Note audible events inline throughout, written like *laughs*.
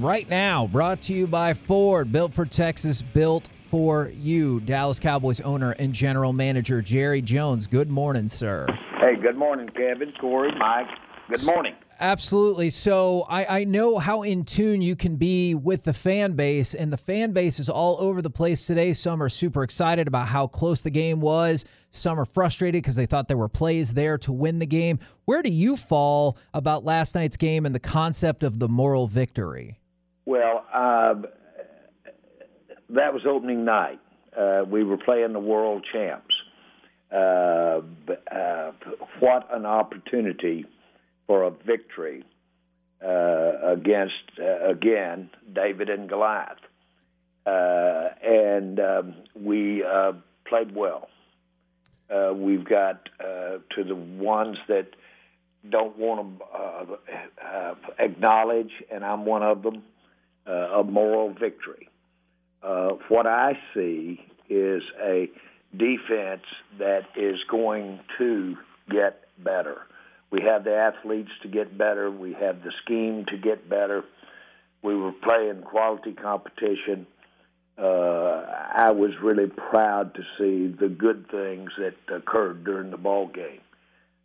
Right now, brought to you by Ford, built for Texas, built for you. Dallas Cowboys owner and general manager Jerry Jones. Good morning, sir. Hey, good morning, Kevin, Corey, Mike. Good morning. Absolutely. So I, I know how in tune you can be with the fan base, and the fan base is all over the place today. Some are super excited about how close the game was. Some are frustrated because they thought there were plays there to win the game. Where do you fall about last night's game and the concept of the moral victory? Well, uh, that was opening night. Uh, we were playing the world champs. Uh, uh, what an opportunity for a victory uh, against, uh, again, David and Goliath. Uh, and um, we uh, played well. Uh, we've got uh, to the ones that don't want to uh, uh, acknowledge, and I'm one of them, uh, a moral victory. Uh, what I see is a defense that is going to get better. We have the athletes to get better. We have the scheme to get better. We were playing quality competition. Uh, I was really proud to see the good things that occurred during the ball game.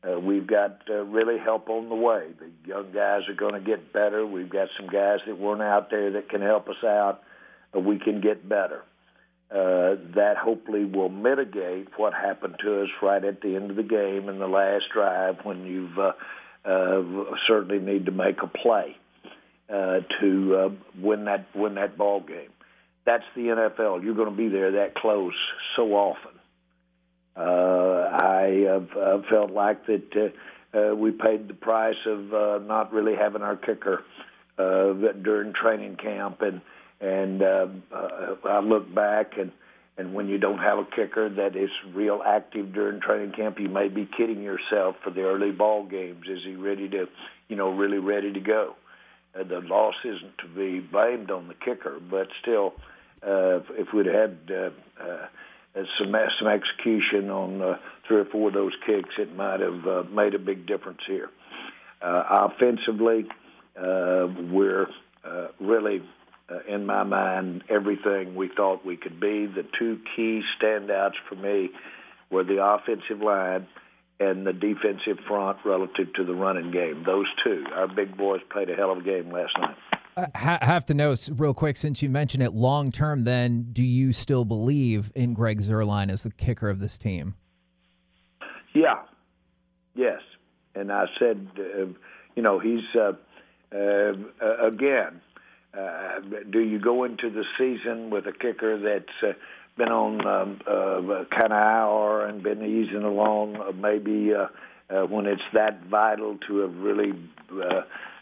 Uh, we've got uh, really help on the way. The young guys are going to get better. We've got some guys that weren't out there that can help us out. Uh, we can get better. Uh, that hopefully will mitigate what happened to us right at the end of the game in the last drive when you've uh, uh, certainly need to make a play uh, to uh, win that win that ball game. That's the NFL. You're going to be there that close so often. Uh, I uh, felt like that uh, uh, we paid the price of uh, not really having our kicker uh, during training camp, and and uh, uh, I look back and. And when you don't have a kicker that is real active during training camp, you may be kidding yourself for the early ball games. Is he ready to, you know, really ready to go? Uh, the loss isn't to be blamed on the kicker, but still, uh, if we'd had uh, uh, some some execution on uh, three or four of those kicks, it might have uh, made a big difference here. Uh, offensively, uh, we're uh, really, uh, in my mind, everything we thought we could be. The two key standouts for me were the offensive line and the defensive front relative to the running game. Those two, our big boys played a hell of a game last night. I have to know real quick since you mentioned it long term. Then, do you still believe in Greg Zuerlein as the kicker of this team? Yeah, yes. And I said, uh, you know, he's uh, uh, again. Uh, do you go into the season with a kicker that's uh, been on um, uh, kind of hour and been easing along? Uh, maybe uh, uh, when it's that vital to have really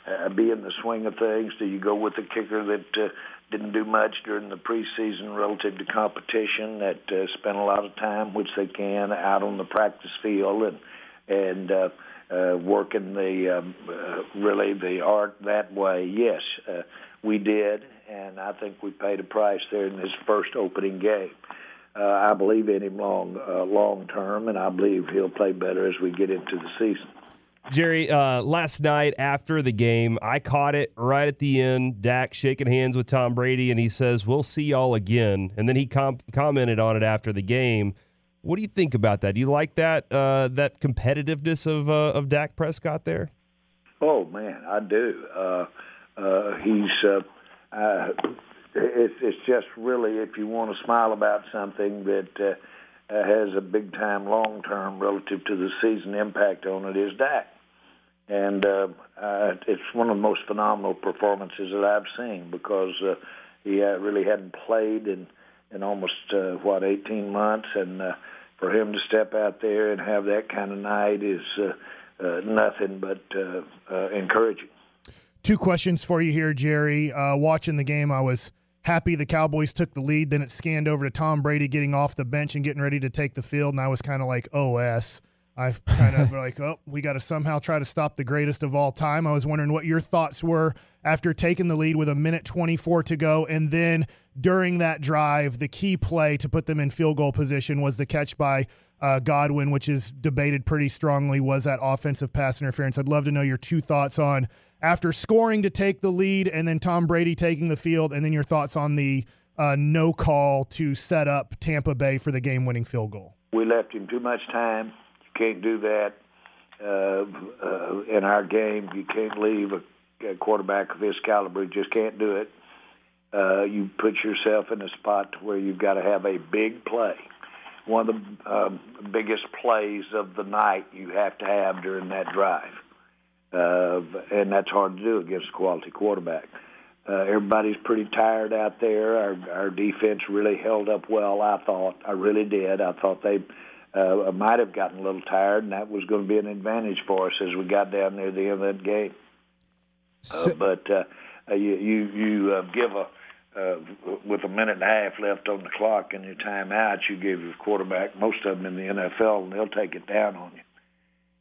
uh, be in the swing of things? Do you go with the kicker that uh, didn't do much during the preseason relative to competition that uh, spent a lot of time, which they can, out on the practice field and and uh, uh, working the um, uh, really the art that way? Yes, uh, we did, and I think we paid a price there in this first opening game. Uh, I believe in him long uh, long term, and I believe he'll play better as we get into the season. Jerry, uh, last night after the game, I caught it right at the end. Dak shaking hands with Tom Brady, and he says, "We'll see y'all again." And then he com- commented on it after the game. What do you think about that? Do you like that uh, that competitiveness of uh, of Dak Prescott there? Oh man, I do. Uh, uh, he's uh, it's, it's just really if you want to smile about something that uh, has a big time, long term relative to the season impact on it is Dak and uh, uh, it's one of the most phenomenal performances that I've seen because uh, he uh, really hadn't played in in almost uh, what 18 months, and uh, for him to step out there and have that kind of night is uh, uh, nothing but uh, uh, encouraging. Two questions for you here, Jerry. Uh, watching the game, I was happy the Cowboys took the lead. Then it scanned over to Tom Brady getting off the bench and getting ready to take the field, and I was kind of like, "OS." I've kind of *laughs* like, oh, we got to somehow try to stop the greatest of all time. I was wondering what your thoughts were after taking the lead with a minute 24 to go. And then during that drive, the key play to put them in field goal position was the catch by uh, Godwin, which is debated pretty strongly. Was that offensive pass interference? I'd love to know your two thoughts on after scoring to take the lead and then Tom Brady taking the field, and then your thoughts on the uh, no call to set up Tampa Bay for the game winning field goal. We left him too much time can't do that uh, uh, in our game. You can't leave a, a quarterback of his caliber. You just can't do it. Uh, you put yourself in a spot where you've got to have a big play. One of the uh, biggest plays of the night you have to have during that drive. Uh, and that's hard to do against a quality quarterback. Uh, everybody's pretty tired out there. Our, our defense really held up well, I thought. I really did. I thought they uh, might have gotten a little tired, and that was going to be an advantage for us as we got down near the end of that game. Uh, so, uh, but uh, uh, you you, you uh, give a uh, with a minute and a half left on the clock and your timeout, you give your quarterback most of them in the NFL, and they'll take it down on you.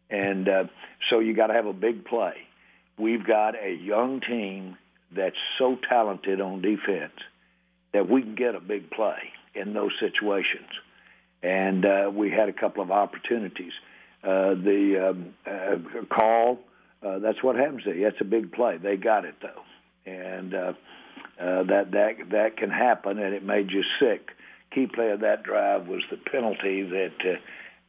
And uh, so you got to have a big play. We've got a young team that's so talented on defense that we can get a big play in those situations and uh, we had a couple of opportunities. Uh, the um, uh, call, uh, that's what happens there. That's a big play. They got it though, and uh, uh, that that that can happen, and it made you sick. Key play of that drive was the penalty that,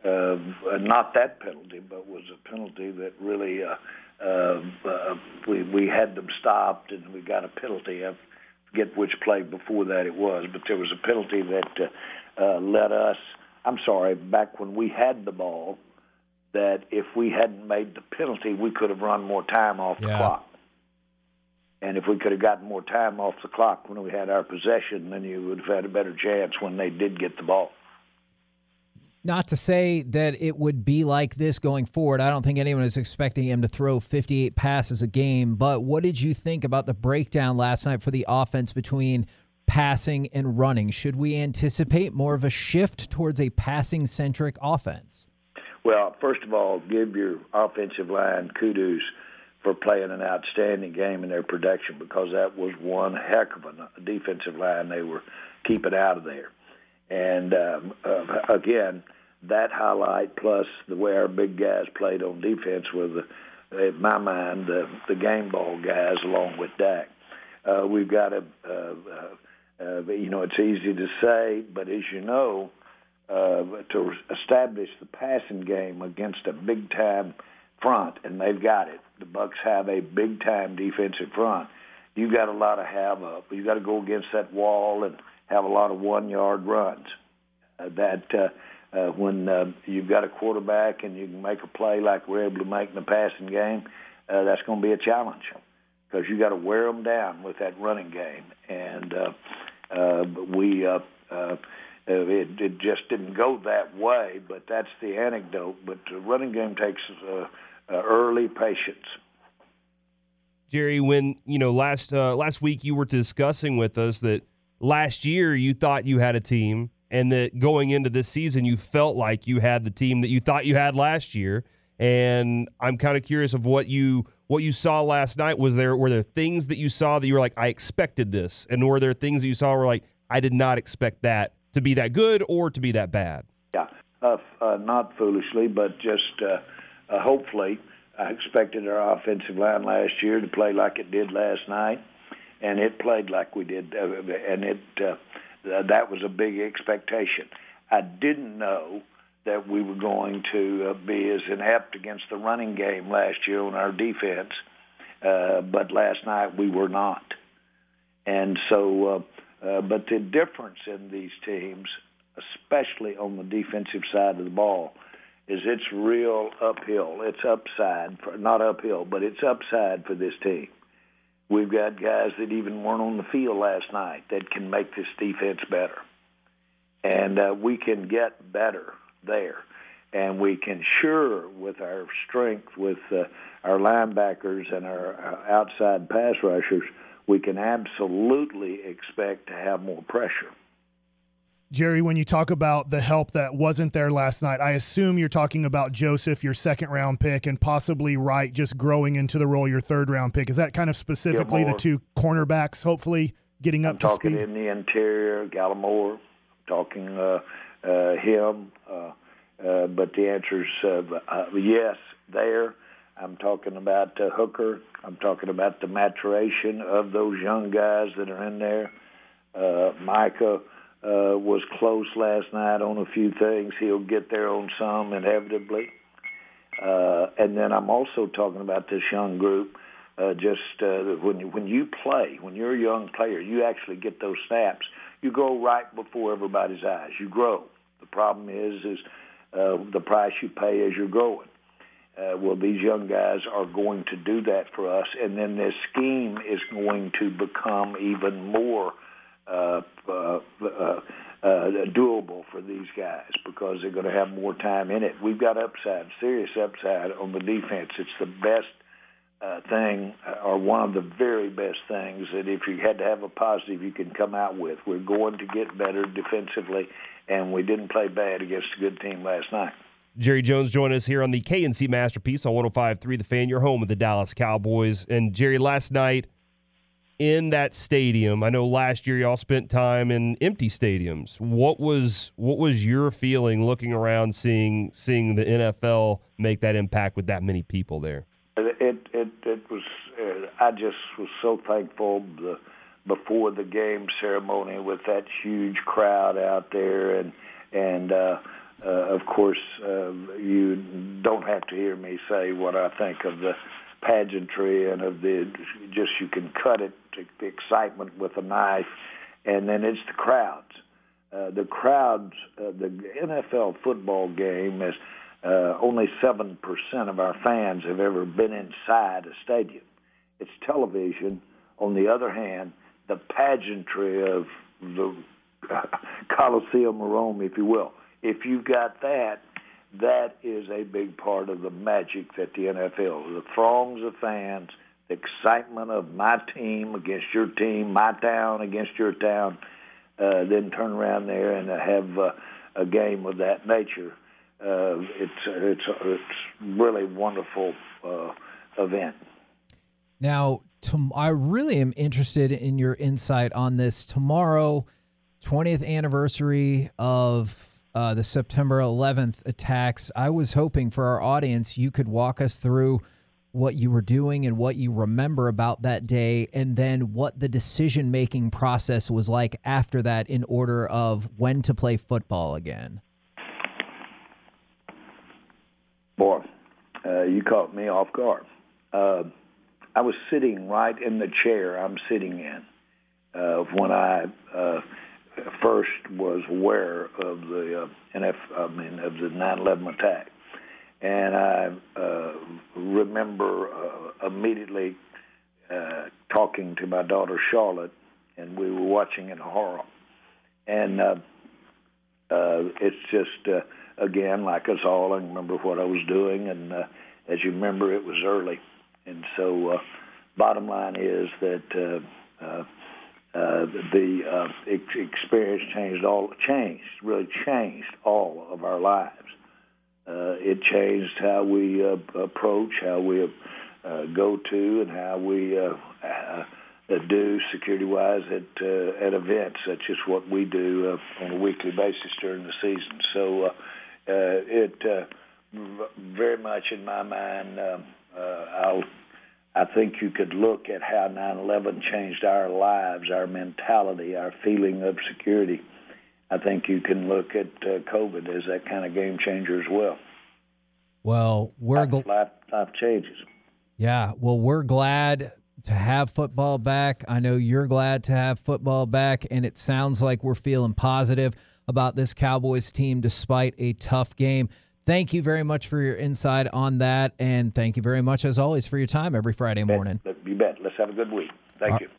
uh, uh, not that penalty, but was a penalty that really uh, uh, uh, we we had them stopped, and we got a penalty. I forget which play before that it was, but there was a penalty that. Uh, uh, let us, I'm sorry, back when we had the ball, that if we hadn't made the penalty, we could have run more time off the yeah. clock. And if we could have gotten more time off the clock when we had our possession, then you would have had a better chance when they did get the ball. Not to say that it would be like this going forward. I don't think anyone is expecting him to throw 58 passes a game. But what did you think about the breakdown last night for the offense between passing and running. Should we anticipate more of a shift towards a passing centric offense? Well, first of all, give your offensive line kudos for playing an outstanding game in their production because that was one heck of a defensive line they were keeping out of there. And um, uh, again, that highlight plus the way our big guys played on defense were the, in my mind, the, the game ball guys along with Dak. Uh, we've got a, uh, you know, it's easy to say, but as you know, uh, to establish the passing game against a big time front, and they've got it. The Bucks have a big time defensive front. You got a lot of have up. You got to go against that wall and have a lot of one yard runs. Uh, that uh, uh, when uh, you've got a quarterback and you can make a play like we're able to make in the passing game, uh, that's going to be a challenge because you got to wear them down with that running game. And uh, uh, we uh, uh, it, it just didn't go that way, but that's the anecdote. But the running game takes uh, uh, early patience. Jerry, when you know last uh, last week you were discussing with us that last year you thought you had a team, and that going into this season you felt like you had the team that you thought you had last year. And I'm kind of curious of what you what you saw last night was there were there things that you saw that you were like I expected this and were there things that you saw were like I did not expect that to be that good or to be that bad yeah uh, uh, not foolishly but just uh, uh hopefully I expected our offensive line last year to play like it did last night and it played like we did uh, and it uh, that was a big expectation. I didn't know that we were going to uh, be as inept against the running game last year on our defense, uh, but last night we were not. And so, uh, uh, but the difference in these teams, especially on the defensive side of the ball, is it's real uphill. It's upside, for, not uphill, but it's upside for this team. We've got guys that even weren't on the field last night that can make this defense better. And uh, we can get better there. And we can sure, with our strength, with uh, our linebackers and our uh, outside pass rushers, we can absolutely expect to have more pressure. Jerry, when you talk about the help that wasn't there last night, I assume you're talking about Joseph, your second round pick, and possibly Wright just growing into the role, your third round pick. Is that kind of specifically Gallimore. the two cornerbacks, hopefully getting up I'm to talking speed? in the interior, Gallimore, talking uh, uh, him. Uh, uh, but the answer's uh, uh, yes, there. I'm talking about uh, Hooker. I'm talking about the maturation of those young guys that are in there. Uh, Micah uh, was close last night on a few things. He'll get there on some inevitably. Uh, and then I'm also talking about this young group. Uh, just uh, when when you play, when you're a young player, you actually get those snaps. You go right before everybody's eyes. You grow. The problem is is uh, the price you pay as you're growing. Uh, well, these young guys are going to do that for us, and then this scheme is going to become even more uh, uh, uh, uh, doable for these guys because they're going to have more time in it. We've got upside, serious upside on the defense. It's the best thing, uh, or one of the very best things that if you had to have a positive, you can come out with. We're going to get better defensively, and we didn't play bad against a good team last night. Jerry Jones joined us here on the K&C Masterpiece on 105.3 The Fan, your home of the Dallas Cowboys. And Jerry, last night in that stadium, I know last year y'all spent time in empty stadiums. What was what was your feeling looking around, seeing seeing the NFL make that impact with that many people there? It it was. Uh, I just was so thankful the, before the game ceremony with that huge crowd out there, and and uh, uh, of course uh, you don't have to hear me say what I think of the pageantry and of the just you can cut it the excitement with a knife, and then it's the crowds. Uh, the crowds, uh, the NFL football game is uh, only 7% of our fans have ever been inside a stadium. It's television. On the other hand, the pageantry of the *laughs* Coliseum of Rome, if you will. If you've got that, that is a big part of the magic that the NFL, the throngs of fans, the excitement of my team against your team, my town against your town, uh, then turn around there and have uh, a game of that nature. Uh, it's it's it's really wonderful uh, event. Now, I really am interested in your insight on this. Tomorrow, 20th anniversary of uh, the September 11th attacks. I was hoping for our audience you could walk us through what you were doing and what you remember about that day, and then what the decision making process was like after that in order of when to play football again. Boy, uh, you caught me off guard. Uh, I was sitting right in the chair I'm sitting in uh, when I uh, first was aware of the uh, NF, I mean, of the 9/11 attack, and I uh, remember uh, immediately uh, talking to my daughter Charlotte, and we were watching in horror, and uh, uh, it's just uh, again like us all. I remember what I was doing, and uh, as you remember, it was early, and so uh, bottom line is that. Uh, uh, uh, the uh, ex- experience changed all changed really changed all of our lives. Uh, it changed how we uh, approach, how we uh, go to, and how we uh, uh, do security-wise at uh, at events such as what we do uh, on a weekly basis during the season. So uh, uh, it uh, v- very much in my mind. Um, uh, I'll I think you could look at how 9/11 changed our lives, our mentality, our feeling of security. I think you can look at uh, COVID as that kind of game changer as well. Well, we're life, gl- life, life changes. Yeah, well, we're glad to have football back. I know you're glad to have football back, and it sounds like we're feeling positive about this Cowboys team despite a tough game. Thank you very much for your insight on that, and thank you very much, as always, for your time every Friday morning. You bet. Let's have a good week. Thank uh, you.